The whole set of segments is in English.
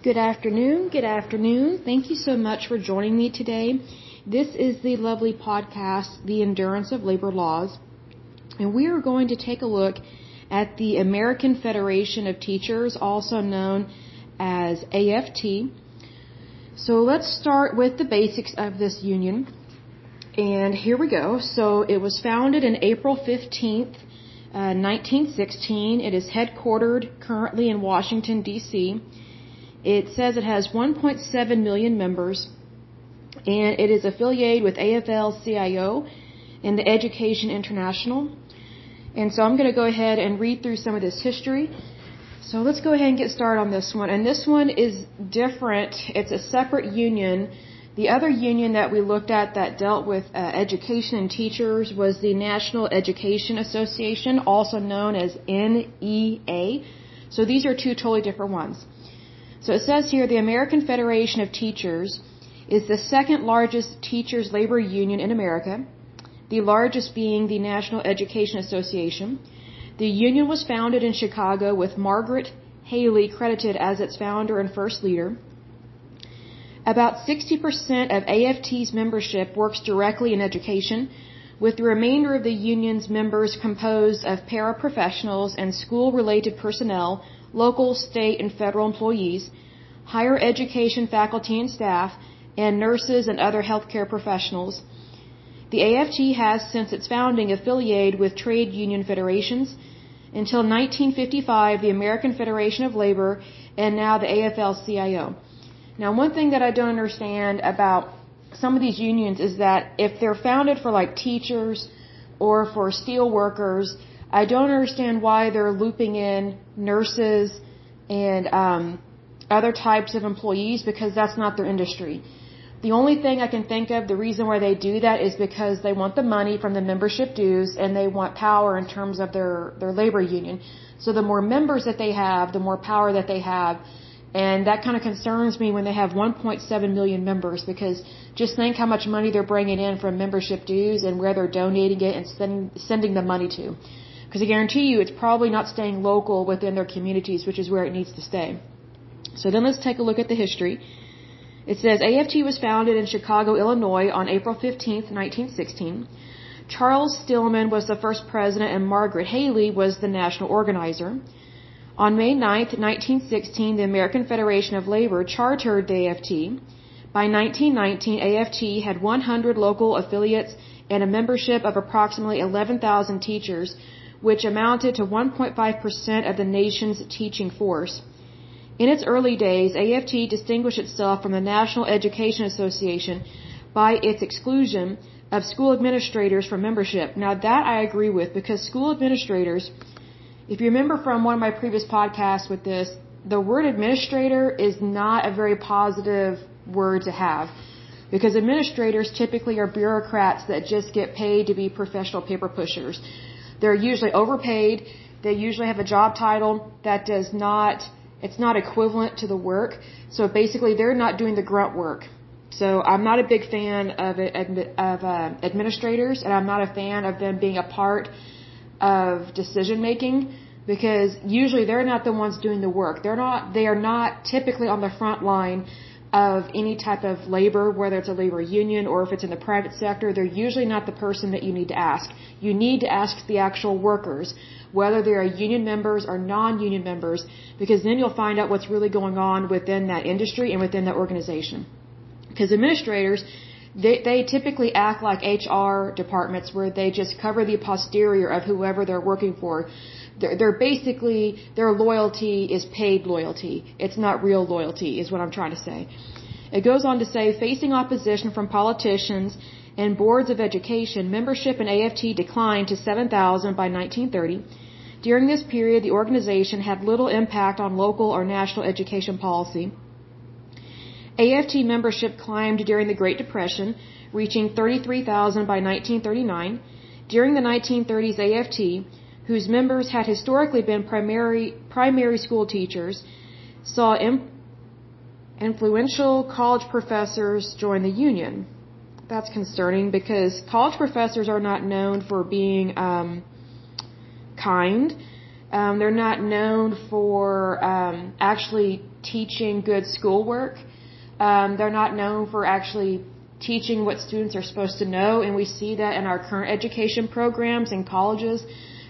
Good afternoon. Good afternoon. Thank you so much for joining me today. This is the lovely podcast, The Endurance of Labor Laws. And we are going to take a look at the American Federation of Teachers, also known as AFT. So let's start with the basics of this union. And here we go. So it was founded in April 15th, uh, 1916. It is headquartered currently in Washington, D.C. It says it has 1.7 million members and it is affiliated with AFL-CIO and the Education International. And so I'm going to go ahead and read through some of this history. So let's go ahead and get started on this one. And this one is different. It's a separate union. The other union that we looked at that dealt with uh, education and teachers was the National Education Association, also known as NEA. So these are two totally different ones. So it says here the American Federation of Teachers is the second largest teachers labor union in America, the largest being the National Education Association. The union was founded in Chicago with Margaret Haley credited as its founder and first leader. About 60% of AFT's membership works directly in education, with the remainder of the union's members composed of paraprofessionals and school related personnel local, state, and federal employees, higher education faculty and staff, and nurses and other healthcare professionals. The AFT has, since its founding, affiliated with trade union federations. Until 1955, the American Federation of Labor, and now the AFL-CIO. Now, one thing that I don't understand about some of these unions is that if they're founded for like teachers or for steel workers, I don't understand why they're looping in nurses and um, other types of employees because that's not their industry. The only thing I can think of, the reason why they do that is because they want the money from the membership dues and they want power in terms of their, their labor union. So the more members that they have, the more power that they have. And that kind of concerns me when they have 1.7 million members because just think how much money they're bringing in from membership dues and where they're donating it and sending, sending the money to. Because I guarantee you it's probably not staying local within their communities, which is where it needs to stay. So then let's take a look at the history. It says AFT was founded in Chicago, Illinois on April 15, 1916. Charles Stillman was the first president and Margaret Haley was the national organizer. On May 9, 1916, the American Federation of Labor chartered the AFT. By 1919, AFT had 100 local affiliates and a membership of approximately 11,000 teachers which amounted to 1.5% of the nation's teaching force. In its early days, AFT distinguished itself from the National Education Association by its exclusion of school administrators from membership. Now that I agree with because school administrators, if you remember from one of my previous podcasts with this, the word administrator is not a very positive word to have because administrators typically are bureaucrats that just get paid to be professional paper pushers. They're usually overpaid. They usually have a job title that does not, it's not equivalent to the work. So basically they're not doing the grunt work. So I'm not a big fan of, of uh, administrators and I'm not a fan of them being a part of decision making because usually they're not the ones doing the work. They're not, they are not typically on the front line of any type of labor, whether it's a labor union or if it's in the private sector, they're usually not the person that you need to ask. You need to ask the actual workers, whether they are union members or non-union members, because then you'll find out what's really going on within that industry and within that organization. Because administrators, they, they typically act like HR departments where they just cover the posterior of whoever they're working for. They're, they're basically, their loyalty is paid loyalty. It's not real loyalty, is what I'm trying to say. It goes on to say, facing opposition from politicians and boards of education, membership in AFT declined to 7,000 by 1930. During this period, the organization had little impact on local or national education policy. AFT membership climbed during the Great Depression, reaching 33,000 by 1939. During the 1930s, AFT whose members had historically been primary, primary school teachers, saw influential college professors join the union. That's concerning because college professors are not known for being um, kind. Um, they're not known for um, actually teaching good schoolwork. Um, they're not known for actually teaching what students are supposed to know, and we see that in our current education programs in colleges.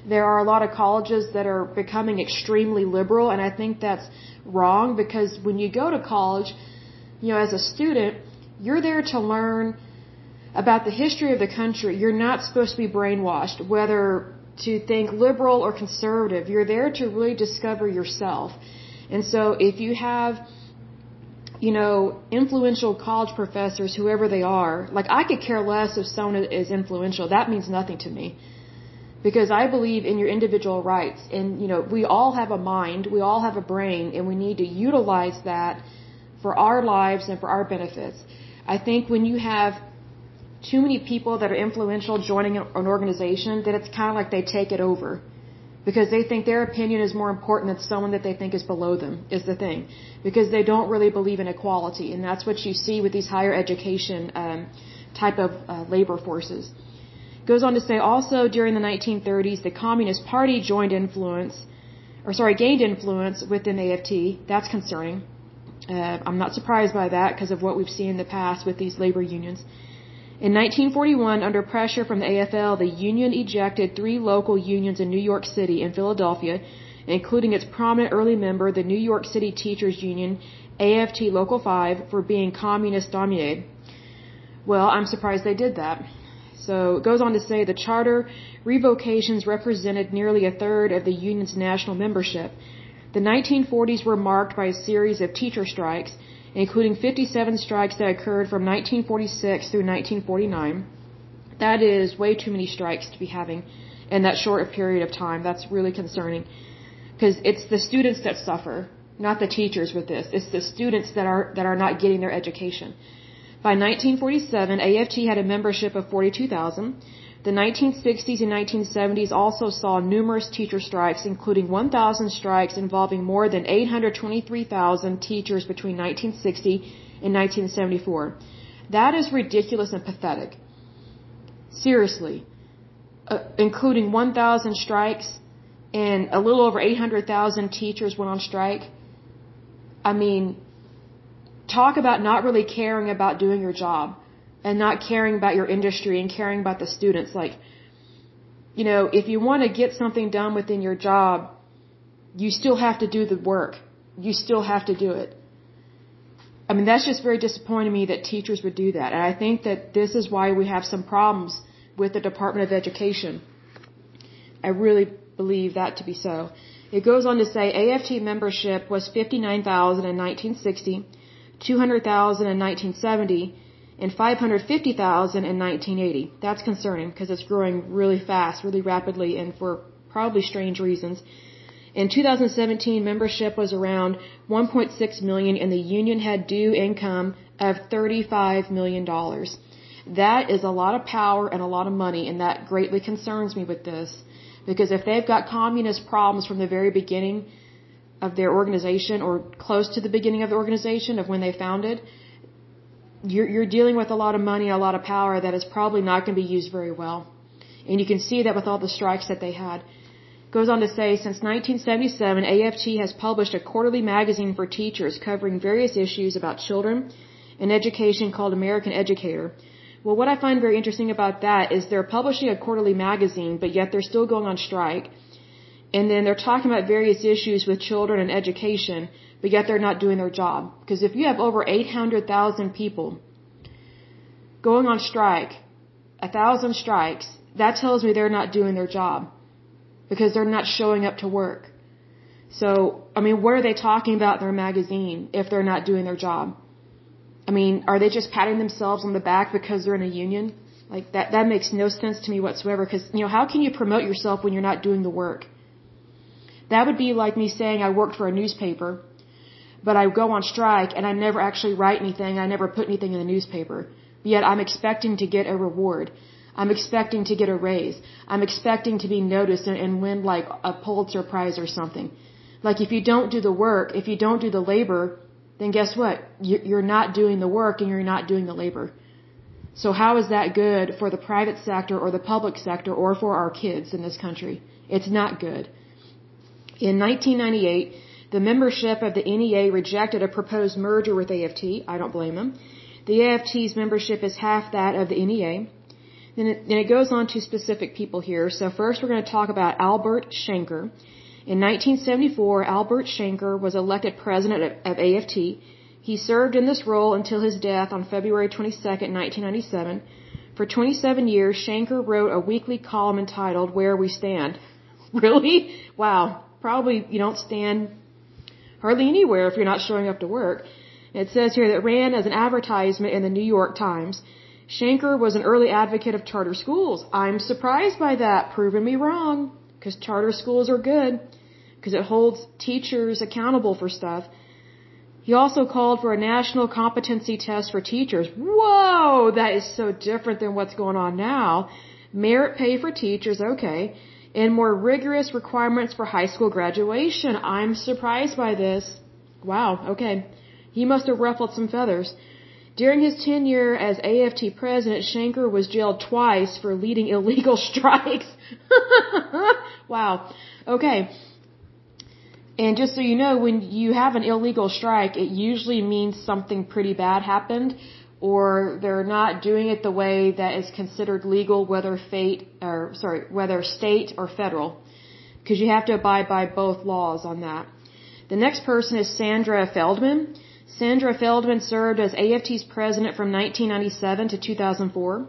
There are a lot of colleges that are becoming extremely liberal, and I think that's wrong because when you go to college, you know, as a student, you're there to learn about the history of the country. You're not supposed to be brainwashed, whether to think liberal or conservative. You're there to really discover yourself. And so if you have, you know, influential college professors, whoever they are, like I could care less if someone is influential. That means nothing to me. Because I believe in your individual rights. And, you know, we all have a mind, we all have a brain, and we need to utilize that for our lives and for our benefits. I think when you have too many people that are influential joining an organization that it's kind of like they take it over because they think their opinion is more important than someone that they think is below them is the thing because they don't really believe in equality and that's what you see with these higher education um, type of uh, labor forces goes on to say also during the 1930s the communist party joined influence or sorry gained influence within AFT that's concerning uh, i'm not surprised by that because of what we've seen in the past with these labor unions in 1941, under pressure from the AFL, the union ejected three local unions in New York City and Philadelphia, including its prominent early member, the New York City Teachers Union, AFT Local 5, for being communist dominated. Well, I'm surprised they did that. So it goes on to say the charter revocations represented nearly a third of the union's national membership. The 1940s were marked by a series of teacher strikes including 57 strikes that occurred from 1946 through 1949. That is way too many strikes to be having in that short a period of time. That's really concerning because it's the students that suffer, not the teachers with this. It's the students that are that are not getting their education. By 1947, AFT had a membership of 42,000. The 1960s and 1970s also saw numerous teacher strikes, including 1,000 strikes involving more than 823,000 teachers between 1960 and 1974. That is ridiculous and pathetic. Seriously. Uh, including 1,000 strikes and a little over 800,000 teachers went on strike. I mean, talk about not really caring about doing your job and not caring about your industry and caring about the students. Like, you know, if you want to get something done within your job, you still have to do the work. You still have to do it. I mean, that's just very disappointing to me that teachers would do that. And I think that this is why we have some problems with the Department of Education. I really believe that to be so. It goes on to say AFT membership was 59,000 in 1960, 200,000 in 1970, and 550,000 in 1980. That's concerning because it's growing really fast, really rapidly, and for probably strange reasons. In 2017, membership was around 1.6 million, and the union had due income of 35 million dollars. That is a lot of power and a lot of money, and that greatly concerns me with this because if they've got communist problems from the very beginning of their organization or close to the beginning of the organization of when they founded, you're, you're dealing with a lot of money, a lot of power that is probably not going to be used very well. And you can see that with all the strikes that they had. Goes on to say, since 1977, AFT has published a quarterly magazine for teachers covering various issues about children and education called American Educator. Well, what I find very interesting about that is they're publishing a quarterly magazine, but yet they're still going on strike. And then they're talking about various issues with children and education, but yet they're not doing their job. Because if you have over 800,000 people going on strike, a thousand strikes, that tells me they're not doing their job. Because they're not showing up to work. So, I mean, what are they talking about in their magazine if they're not doing their job? I mean, are they just patting themselves on the back because they're in a union? Like that, that makes no sense to me whatsoever. Because, you know, how can you promote yourself when you're not doing the work? That would be like me saying I worked for a newspaper but I go on strike and I never actually write anything. I never put anything in the newspaper. Yet I'm expecting to get a reward. I'm expecting to get a raise. I'm expecting to be noticed and, and win like a Pulitzer Prize or something. Like if you don't do the work, if you don't do the labor, then guess what? You're not doing the work and you're not doing the labor. So how is that good for the private sector or the public sector or for our kids in this country? It's not good. In 1998, the membership of the NEA rejected a proposed merger with AFT. I don't blame them. The AFT's membership is half that of the NEA. Then it, then it goes on to specific people here. So first we're going to talk about Albert Shanker. In 1974, Albert Shanker was elected president of, of AFT. He served in this role until his death on February 22, 1997. For 27 years, Shanker wrote a weekly column entitled Where We Stand. Really? Wow. Probably you don't stand hardly anywhere if you're not showing up to work. It says here that ran as an advertisement in the New York Times. Shanker was an early advocate of charter schools. I'm surprised by that, proving me wrong, because charter schools are good, because it holds teachers accountable for stuff. He also called for a national competency test for teachers. Whoa, that is so different than what's going on now. Merit pay for teachers, okay and more rigorous requirements for high school graduation. I'm surprised by this. Wow, okay. He must have ruffled some feathers. During his tenure as AFT president, Shanker was jailed twice for leading illegal strikes. wow. Okay. And just so you know, when you have an illegal strike, it usually means something pretty bad happened or they're not doing it the way that is considered legal, whether fate or sorry, whether state or federal, because you have to abide by both laws on that. The next person is Sandra Feldman. Sandra Feldman served as AFT's president from 1997 to 2004.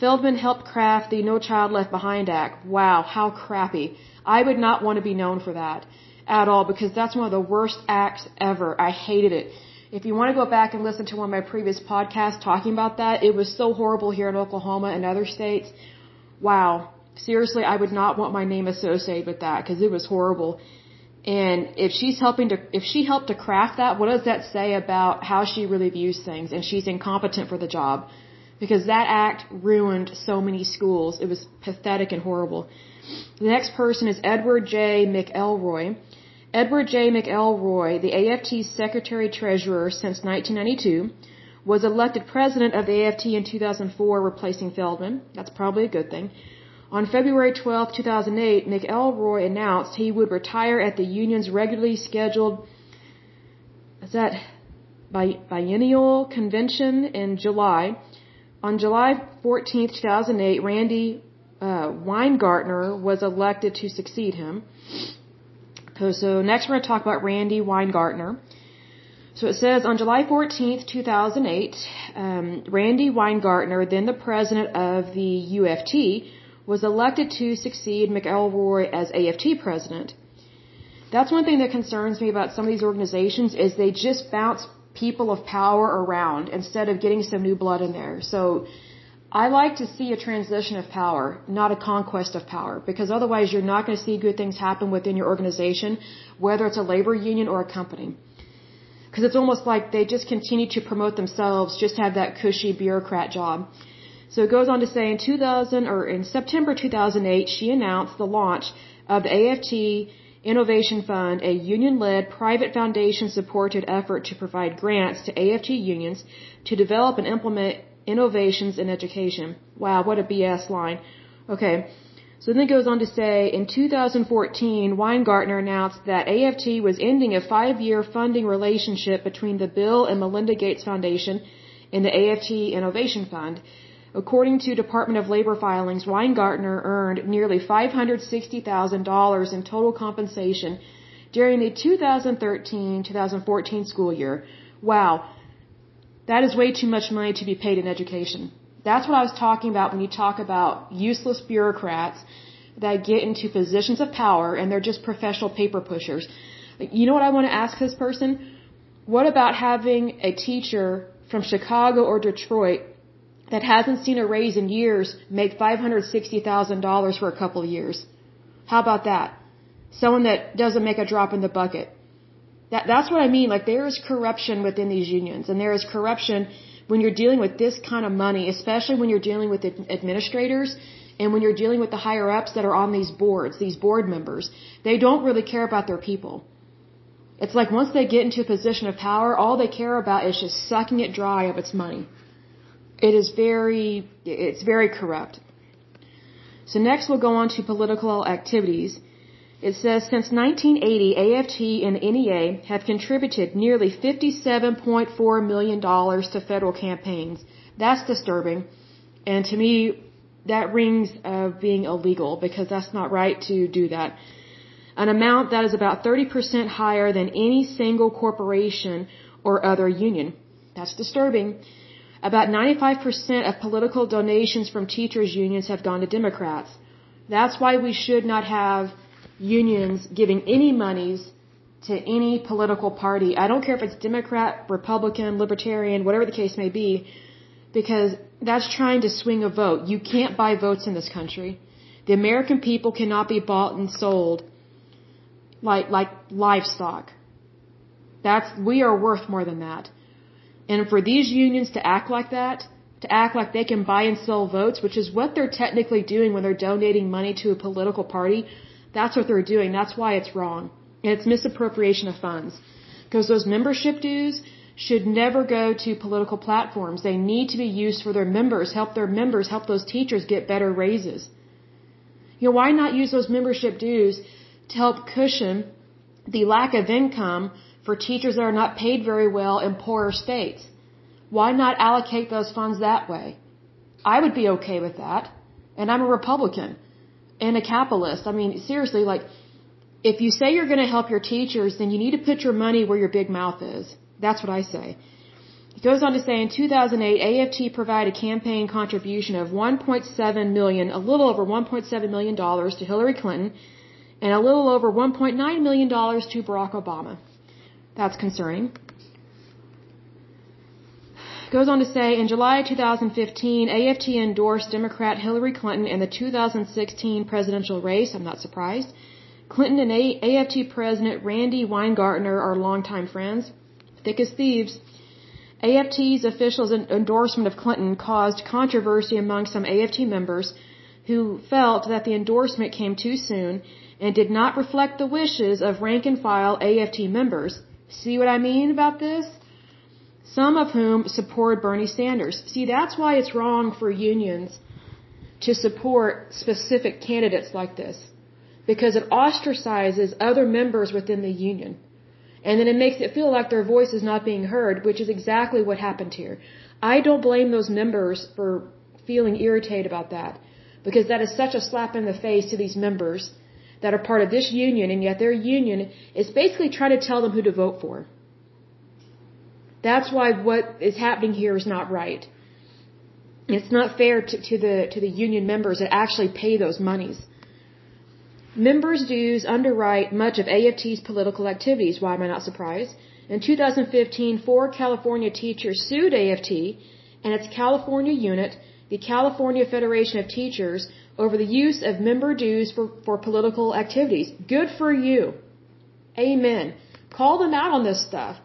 Feldman helped craft the No Child Left Behind Act. Wow, how crappy. I would not want to be known for that at all because that's one of the worst acts ever. I hated it. If you want to go back and listen to one of my previous podcasts talking about that, it was so horrible here in Oklahoma and other states. Wow. Seriously, I would not want my name associated with that because it was horrible. And if she's helping to, if she helped to craft that, what does that say about how she really views things? And she's incompetent for the job. Because that act ruined so many schools. It was pathetic and horrible. The next person is Edward J. McElroy. Edward J. McElroy, the AFT's Secretary Treasurer since 1992, was elected president of the AFT in 2004, replacing Feldman. That's probably a good thing. On February 12, 2008, McElroy announced he would retire at the union's regularly scheduled is that biennial convention in July. On July 14, 2008, Randi uh, Weingartner was elected to succeed him. So next we're going to talk about Randi Weingartner. So it says on July 14th, 2008, um, Randi Weingartner, then the president of the UFT, was elected to succeed McElroy as AFT president. That's one thing that concerns me about some of these organizations is they just bounce people of power around instead of getting some new blood in there. So I like to see a transition of power, not a conquest of power, because otherwise you're not going to see good things happen within your organization, whether it's a labor union or a company. Because it's almost like they just continue to promote themselves, just have that cushy bureaucrat job. So it goes on to say in 2000 or in September 2008, she announced the launch of the AFT Innovation Fund, a union-led private foundation-supported effort to provide grants to AFT unions to develop and implement innovations in education. Wow, what a BS line. Okay. So then it goes on to say, in 2014, Weingartner announced that AFT was ending a five-year funding relationship between the Bill and Melinda Gates Foundation and the AFT Innovation Fund. According to Department of Labor filings, Weingartner earned nearly $560,000 in total compensation during the 2013-2014 school year. Wow. That is way too much money to be paid in education. That's what I was talking about when you talk about useless bureaucrats that get into positions of power and they're just professional paper pushers. You know what I want to ask this person? What about having a teacher from Chicago or Detroit that hasn't seen a raise in years make $560,000 for a couple of years? How about that? Someone that doesn't make a drop in the bucket. That, that's what I mean. Like there is corruption within these unions, and there is corruption when you're dealing with this kind of money, especially when you're dealing with administrators and when you're dealing with the higher ups that are on these boards, these board members. They don't really care about their people. It's like once they get into a position of power, all they care about is just sucking it dry of its money. It is very, it's very corrupt. So next we'll go on to political activities. It says since 1980, AFT and NEA have contributed nearly $57.4 million to federal campaigns. That's disturbing. And to me, that rings of being illegal because that's not right to do that. An amount that is about 30% higher than any single corporation or other union. That's disturbing. About 95% of political donations from teachers unions have gone to Democrats. That's why we should not have unions giving any monies to any political party. I don't care if it's Democrat, Republican, Libertarian, whatever the case may be, because that's trying to swing a vote. You can't buy votes in this country. The American people cannot be bought and sold like like livestock. That's we are worth more than that. And for these unions to act like that, to act like they can buy and sell votes, which is what they're technically doing when they're donating money to a political party, that's what they're doing. That's why it's wrong. And it's misappropriation of funds. Because those membership dues should never go to political platforms. They need to be used for their members, help their members, help those teachers get better raises. You know, why not use those membership dues to help cushion the lack of income for teachers that are not paid very well in poorer states? Why not allocate those funds that way? I would be okay with that. And I'm a Republican and a capitalist. I mean, seriously, like, if you say you're going to help your teachers, then you need to put your money where your big mouth is. That's what I say. He goes on to say in 2008, AFT provided a campaign contribution of 1.7 million, a little over 1.7 million dollars to Hillary Clinton, and a little over 1.9 million dollars to Barack Obama. That's concerning. Goes on to say, in July 2015, AFT endorsed Democrat Hillary Clinton in the 2016 presidential race. I'm not surprised. Clinton and AFT President Randi Weingartner are longtime friends, thick as thieves. AFT's officials' endorsement of Clinton caused controversy among some AFT members who felt that the endorsement came too soon and did not reflect the wishes of rank and file AFT members. See what I mean about this? Some of whom support Bernie Sanders. See, that's why it's wrong for unions to support specific candidates like this. Because it ostracizes other members within the union. And then it makes it feel like their voice is not being heard, which is exactly what happened here. I don't blame those members for feeling irritated about that. Because that is such a slap in the face to these members that are part of this union, and yet their union is basically trying to tell them who to vote for. That's why what is happening here is not right. It's not fair to, to the to the union members that actually pay those monies. Members' dues underwrite much of AFT's political activities. Why am I not surprised? In 2015, four California teachers sued AFT and its California unit, the California Federation of Teachers, over the use of member dues for, for political activities. Good for you. Amen. Call them out on this stuff.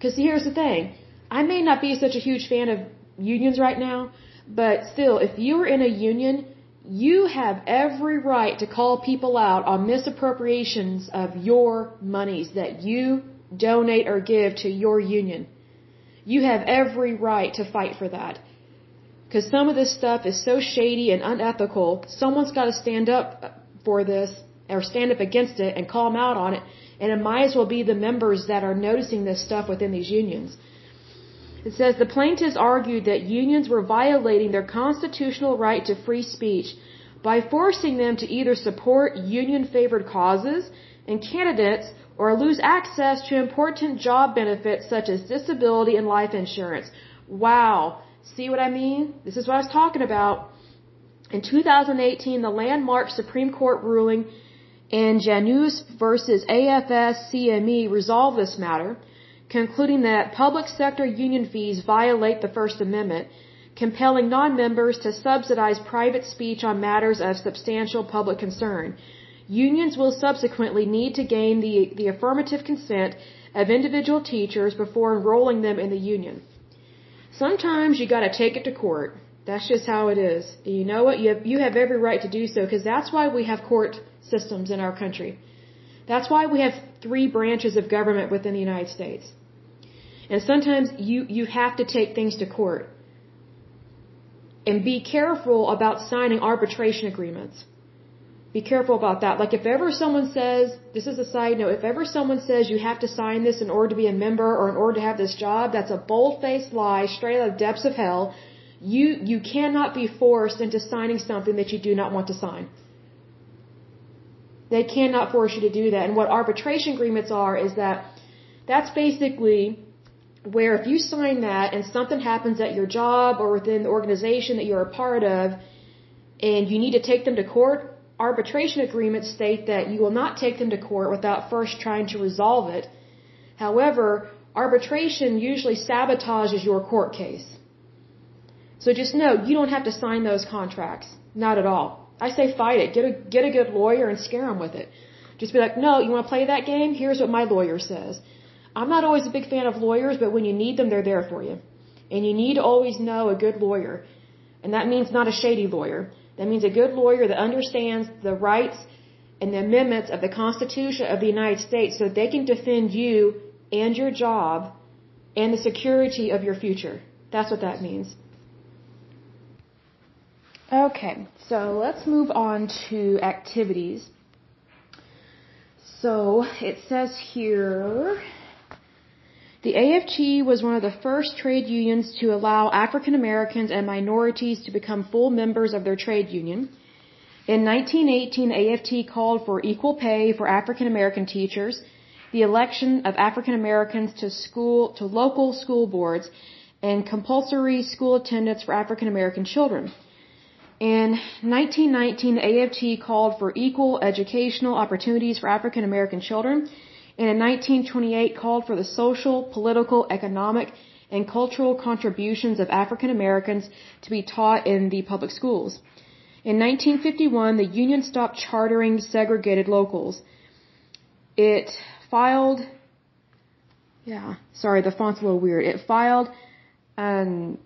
Because here's the thing. I may not be such a huge fan of unions right now, but still, if you're in a union, you have every right to call people out on misappropriations of your monies that you donate or give to your union. You have every right to fight for that. Because some of this stuff is so shady and unethical, someone's got to stand up for this or stand up against it and call them out on it and it might as well be the members that are noticing this stuff within these unions. It says the plaintiffs argued that unions were violating their constitutional right to free speech by forcing them to either support union favored causes and candidates or lose access to important job benefits such as disability and life insurance. Wow. See what I mean? This is what I was talking about. In 2018, the landmark Supreme Court ruling and Janus versus AFSCME resolved this matter, concluding that public sector union fees violate the First Amendment, compelling non-members to subsidize private speech on matters of substantial public concern. Unions will subsequently need to gain the, the affirmative consent of individual teachers before enrolling them in the union. Sometimes you gotta take it to court. That's just how it is. You know what? You have, you have every right to do so because that's why we have court systems in our country. That's why we have three branches of government within the United States. And sometimes you, you have to take things to court. And be careful about signing arbitration agreements. Be careful about that. Like if ever someone says, this is a side note, if ever someone says you have to sign this in order to be a member or in order to have this job, that's a bold-faced lie straight out of the depths of hell. You, you cannot be forced into signing something that you do not want to sign. They cannot force you to do that. And what arbitration agreements are is that that's basically where if you sign that and something happens at your job or within the organization that you're a part of and you need to take them to court, arbitration agreements state that you will not take them to court without first trying to resolve it. However, arbitration usually sabotages your court case. So just know you don't have to sign those contracts. Not at all. I say fight it. Get a get a good lawyer and scare them with it. Just be like, no, you want to play that game? Here's what my lawyer says. I'm not always a big fan of lawyers, but when you need them, they're there for you. And you need to always know a good lawyer. And that means not a shady lawyer. That means a good lawyer that understands the rights and the amendments of the Constitution of the United States so they can defend you and your job and the security of your future. That's what that means. Okay, so let's move on to activities. So it says here the AFT was one of the first trade unions to allow African Americans and minorities to become full members of their trade union. In 1918, AFT called for equal pay for African American teachers, the election of African Americans to school to local school boards, and compulsory school attendance for African American children. In 1919, the AFT called for equal educational opportunities for African American children and in 1928 called for the social, political, economic, and cultural contributions of African Americans to be taught in the public schools. In 1951, the union stopped chartering segregated locals. It filed, yeah, sorry, the font's a little weird. It filed an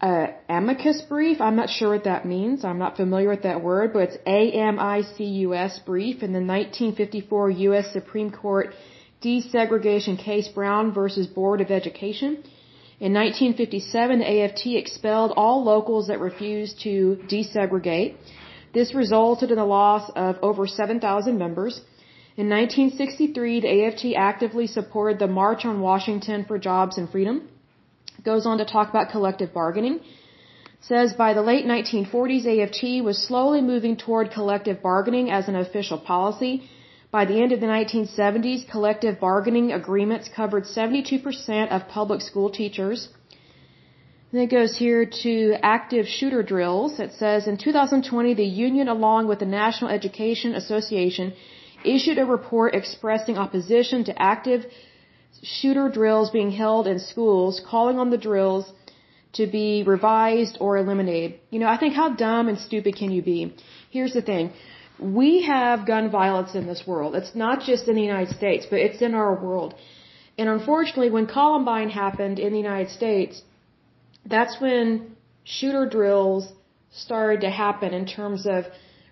uh, amicus brief. I'm not sure what that means. I'm not familiar with that word, but it's A-M-I-C-U-S brief in the 1954 U.S. Supreme Court desegregation case Brown versus Board of Education. In 1957, the AFT expelled all locals that refused to desegregate. This resulted in the loss of over 7,000 members. In 1963, the AFT actively supported the March on Washington for Jobs and Freedom goes on to talk about collective bargaining. Says by the late 1940s, AFT was slowly moving toward collective bargaining as an official policy. By the end of the 1970s, collective bargaining agreements covered 72% of public school teachers. Then it goes here to active shooter drills. It says in 2020, the union, along with the National Education Association, issued a report expressing opposition to active shooter drills being held in schools, calling on the drills to be revised or eliminated. You know, I think how dumb and stupid can you be? Here's the thing. We have gun violence in this world. It's not just in the United States, but it's in our world. And unfortunately, when Columbine happened in the United States, that's when shooter drills started to happen in terms of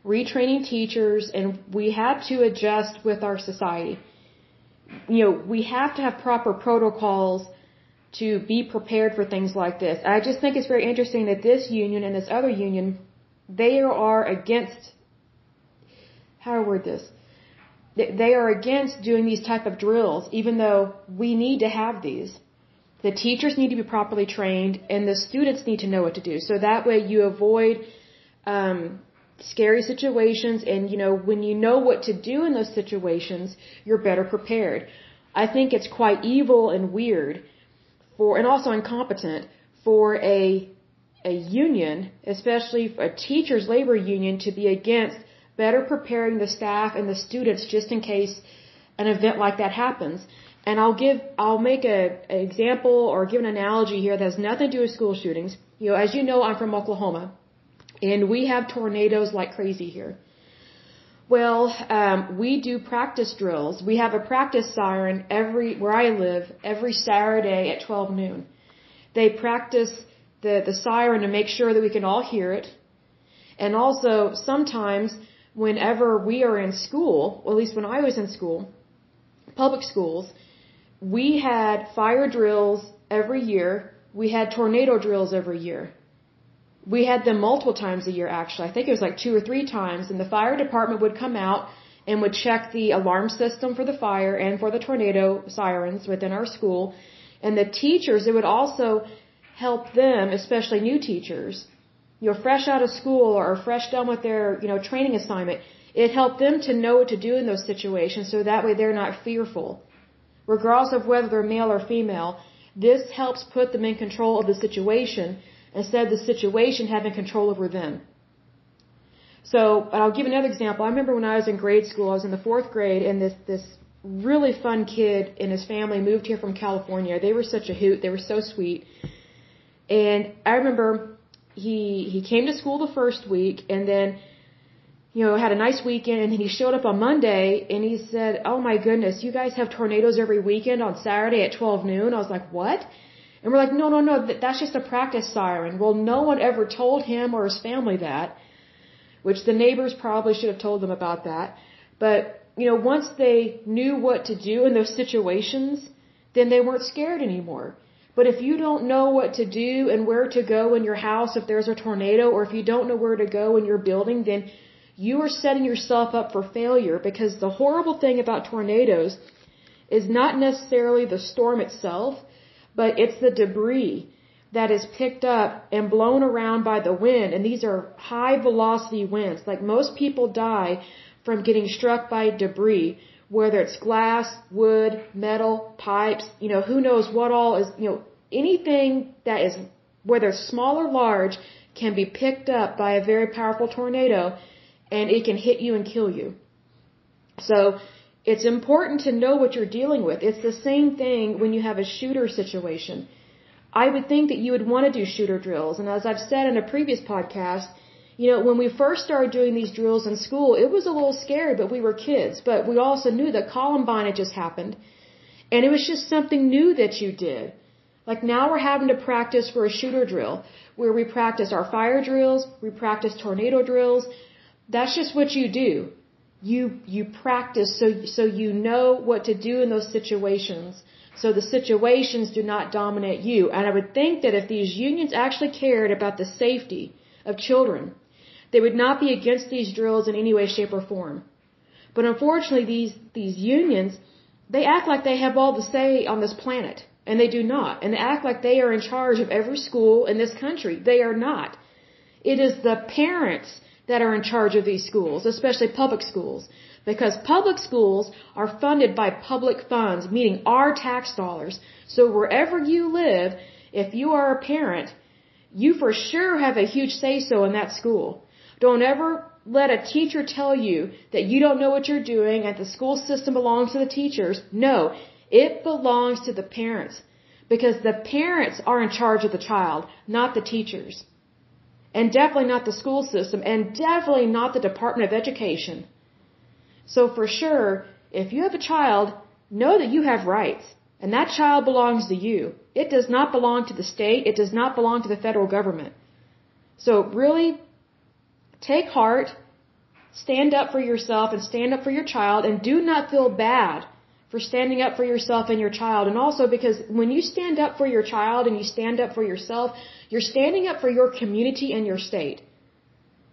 retraining teachers, and we had to adjust with our society you know, we have to have proper protocols to be prepared for things like this. I just think it's very interesting that this union and this other union, they are against, how do I word this? They are against doing these type of drills, even though we need to have these. The teachers need to be properly trained, and the students need to know what to do. So that way you avoid um, scary situations and you know when you know what to do in those situations you're better prepared. I think it's quite evil and weird for and also incompetent for a a union especially a teachers labor union to be against better preparing the staff and the students just in case an event like that happens. And i'll give i'll make a an example or give an analogy here that has nothing to do with school shootings. You know as you know i'm from oklahoma and we have tornadoes like crazy here. Well, um, we do practice drills. We have a practice siren every where I live every Saturday at 12 noon. They practice the the siren to make sure that we can all hear it. And also sometimes whenever we are in school, or at least when I was in school, public schools, we had fire drills every year. We had tornado drills every year we had them multiple times a year actually. I think it was like two or three times and the fire department would come out and would check the alarm system for the fire and for the tornado sirens within our school. And the teachers, it would also help them, especially new teachers, you know, fresh out of school or fresh done with their, you know, training assignment. It helped them to know what to do in those situations so that way they're not fearful. Regardless of whether they're male or female, this helps put them in control of the situation instead of the situation having control over them. So, I'll give another example. I remember when I was in grade school, I was in the fourth grade, and this this really fun kid and his family moved here from California. They were such a hoot. They were so sweet. And I remember he he came to school the first week, and then you know had a nice weekend, and then he showed up on Monday, and he said, "Oh my goodness, you guys have tornadoes every weekend on Saturday at 12 noon." I was like, "What?" And we're like, no, no, no, that's just a practice siren. Well, no one ever told him or his family that, which the neighbors probably should have told them about that. But, you know, once they knew what to do in those situations, then they weren't scared anymore. But if you don't know what to do and where to go in your house if there's a tornado, or if you don't know where to go in your building, then you are setting yourself up for failure because the horrible thing about tornadoes is not necessarily the storm itself, but it's the debris that is picked up and blown around by the wind. And these are high velocity winds. Like most people die from getting struck by debris, whether it's glass, wood, metal, pipes, you know, who knows what all is, you know, anything that is, whether small or large, can be picked up by a very powerful tornado and it can hit you and kill you. So, it's important to know what you're dealing with. It's the same thing when you have a shooter situation. I would think that you would want to do shooter drills. And as I've said in a previous podcast, you know, when we first started doing these drills in school, it was a little scary, but we were kids. But we also knew that Columbine had just happened. And it was just something new that you did. Like now we're having to practice for a shooter drill where we practice our fire drills, we practice tornado drills. That's just what you do you you practice so so you know what to do in those situations. So the situations do not dominate you. And i would think that if these unions actually cared about the safety of children they would not be against these drills in any way shape or form. But unfortunately these these unions they act like they have all the say on this planet and they do not. And they act like they are in charge of every school in this country. They are not. It is the parents that are in charge of these schools, especially public schools, because public schools are funded by public funds, meaning our tax dollars. So wherever you live, if you are a parent, you for sure have a huge say so in that school. Don't ever let a teacher tell you that you don't know what you're doing and the school system belongs to the teachers. No, it belongs to the parents because the parents are in charge of the child, not the teachers. And definitely not the school system, and definitely not the Department of Education. So for sure, if you have a child, know that you have rights. And that child belongs to you. It does not belong to the state. It does not belong to the federal government. So really, take heart, stand up for yourself and stand up for your child, and do not feel bad for standing up for yourself and your child. And also because when you stand up for your child and you stand up for yourself, you're standing up for your community and your state.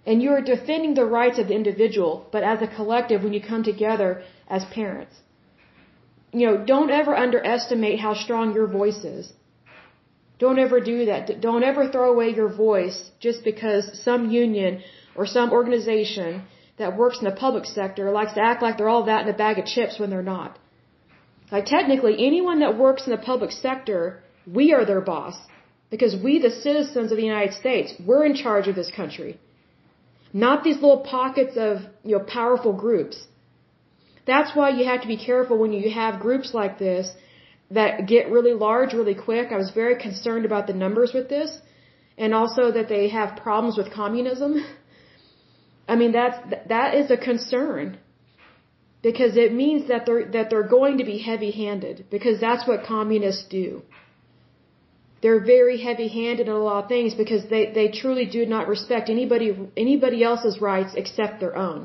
And you're defending the rights of the individual, but as a collective when you come together as parents. You know, don't ever underestimate how strong your voice is. Don't ever do that. Don't ever throw away your voice just because some union or some organization that works in the public sector likes to act like they're all that in a bag of chips when they're not. Like technically, anyone that works in the public sector, we are their boss. Because we, the citizens of the United States, we're in charge of this country. Not these little pockets of, you know, powerful groups. That's why you have to be careful when you have groups like this that get really large really quick. I was very concerned about the numbers with this and also that they have problems with communism. I mean, that's, that is a concern because it means that they're that they're going to be heavy-handed because that's what communists do. They're very heavy-handed in a lot of things because they they truly do not respect anybody anybody else's rights except their own.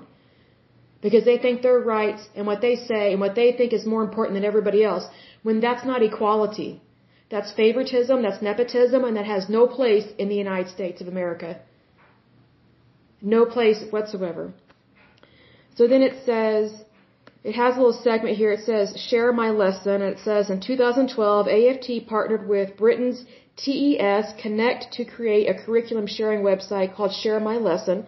Because they think their rights and what they say and what they think is more important than everybody else when that's not equality. That's favoritism, that's nepotism, and that has no place in the United States of America. No place whatsoever. So then it says, it has a little segment here. It says, share my lesson. And it says, in 2012, AFT partnered with Britain's TES Connect to create a curriculum sharing website called Share My Lesson.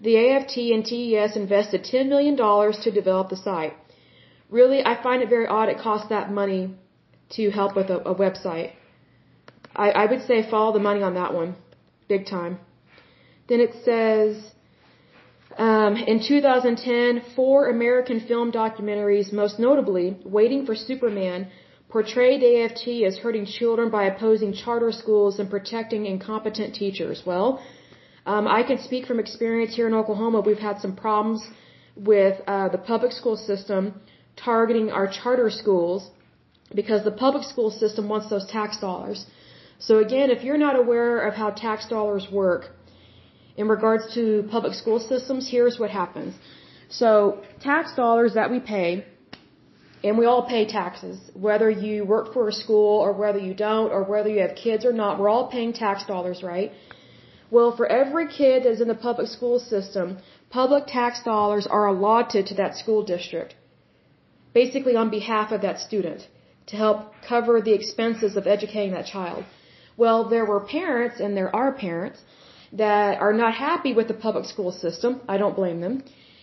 The AFT and TES invested $10 million to develop the site. Really, I find it very odd it costs that money to help with a, a website. I, I would say follow the money on that one. Big time. Then it says, um, in 2010, four American film documentaries, most notably Waiting for Superman, portrayed AFT as hurting children by opposing charter schools and protecting incompetent teachers. Well, um, I can speak from experience here in Oklahoma. We've had some problems with uh, the public school system targeting our charter schools because the public school system wants those tax dollars. So again, if you're not aware of how tax dollars work in regards to public school systems, here's what happens. So tax dollars that we pay, and we all pay taxes, whether you work for a school or whether you don't or whether you have kids or not, we're all paying tax dollars, right? Well, for every kid that's in the public school system, public tax dollars are allotted to that school district, basically on behalf of that student to help cover the expenses of educating that child. Well, there were parents, and there are parents, that are not happy with the public school system. I don't blame them.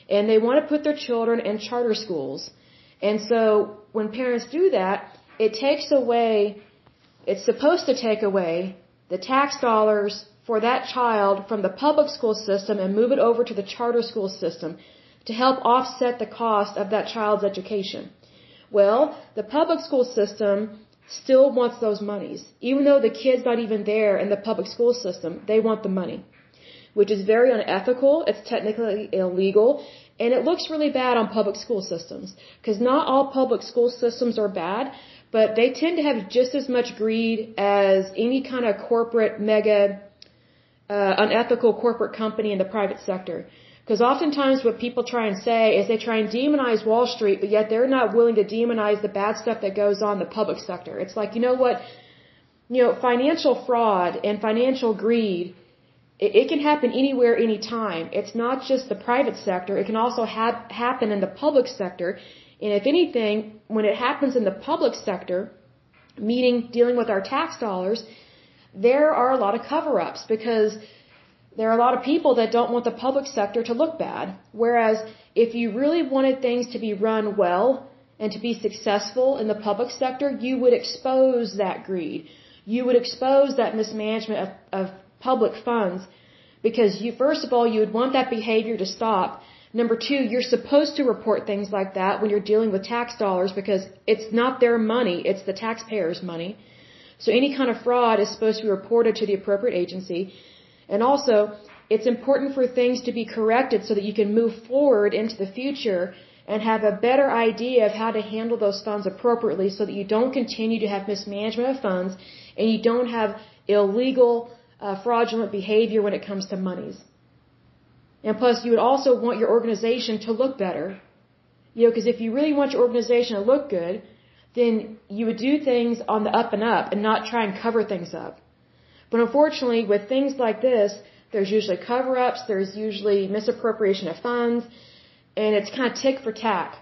And they want to put their children in charter schools. And so when parents do that, it takes away, it's supposed to take away the tax dollars for that child from the public school system and move it over to the charter school system to help offset the cost of that child's education. Well, the public school system still wants those monies. Even though the kid's not even there in the public school system, they want the money. Which is very unethical, it's technically illegal, and it looks really bad on public school systems. Because not all public school systems are bad, but they tend to have just as much greed as any kind of corporate, mega, uh, unethical corporate company in the private sector. Because oftentimes what people try and say is they try and demonize Wall Street, but yet they're not willing to demonize the bad stuff that goes on in the public sector. It's like, you know what? You know, financial fraud and financial greed, it, it can happen anywhere, anytime. It's not just the private sector. It can also ha- happen in the public sector. And if anything, when it happens in the public sector, meaning dealing with our tax dollars, there are a lot of cover-ups because there are a lot of people that don't want the public sector to look bad. Whereas if you really wanted things to be run well and to be successful in the public sector, you would expose that greed. You would expose that mismanagement of, of public funds because you, first of all, you would want that behavior to stop. Number two, you're supposed to report things like that when you're dealing with tax dollars because it's not their money, it's the taxpayers' money. So any kind of fraud is supposed to be reported to the appropriate agency. And also, it's important for things to be corrected so that you can move forward into the future and have a better idea of how to handle those funds appropriately so that you don't continue to have mismanagement of funds and you don't have illegal, uh, fraudulent behavior when it comes to monies. And plus, you would also want your organization to look better. You know, because if you really want your organization to look good, then you would do things on the up and up and not try and cover things up. But unfortunately, with things like this, there's usually cover-ups, there's usually misappropriation of funds, and it's kind of tick for tack.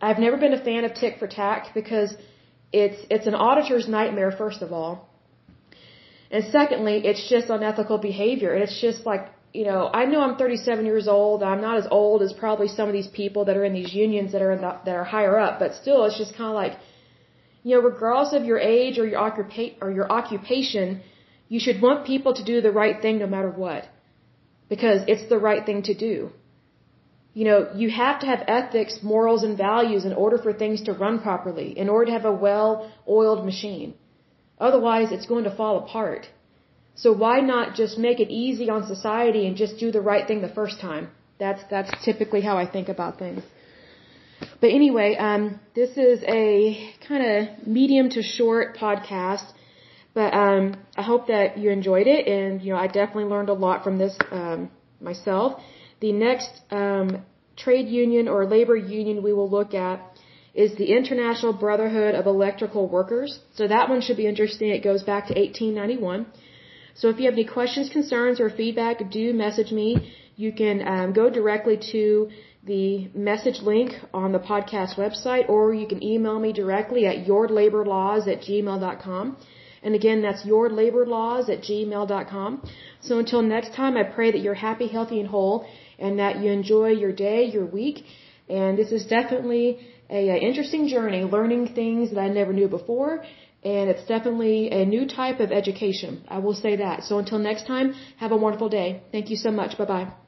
I've never been a fan of tick for tack because it's it's an auditor's nightmare first of all. And secondly, it's just unethical behavior. And it's just like, you know, I know I'm 37 years old. I'm not as old as probably some of these people that are in these unions that are in the, that are higher up, but still it's just kind of like you know, regardless of your age or your occupa- or your occupation, you should want people to do the right thing no matter what. Because it's the right thing to do. You know, you have to have ethics, morals, and values in order for things to run properly, in order to have a well-oiled machine. Otherwise, it's going to fall apart. So why not just make it easy on society and just do the right thing the first time? That's, that's typically how I think about things. But anyway, um, this is a kind of medium to short podcast. But um, I hope that you enjoyed it, and you know I definitely learned a lot from this um, myself. The next um, trade union or labor union we will look at is the International Brotherhood of Electrical Workers. So that one should be interesting. It goes back to 1891. So if you have any questions, concerns, or feedback, do message me. You can um, go directly to the message link on the podcast website, or you can email me directly at yourlaborlaws at gmail.com. And again, that's yourlaborlaws at gmail.com. So until next time, I pray that you're happy, healthy, and whole, and that you enjoy your day, your week. And this is definitely a, a interesting journey, learning things that I never knew before. And it's definitely a new type of education. I will say that. So until next time, have a wonderful day. Thank you so much. Bye bye.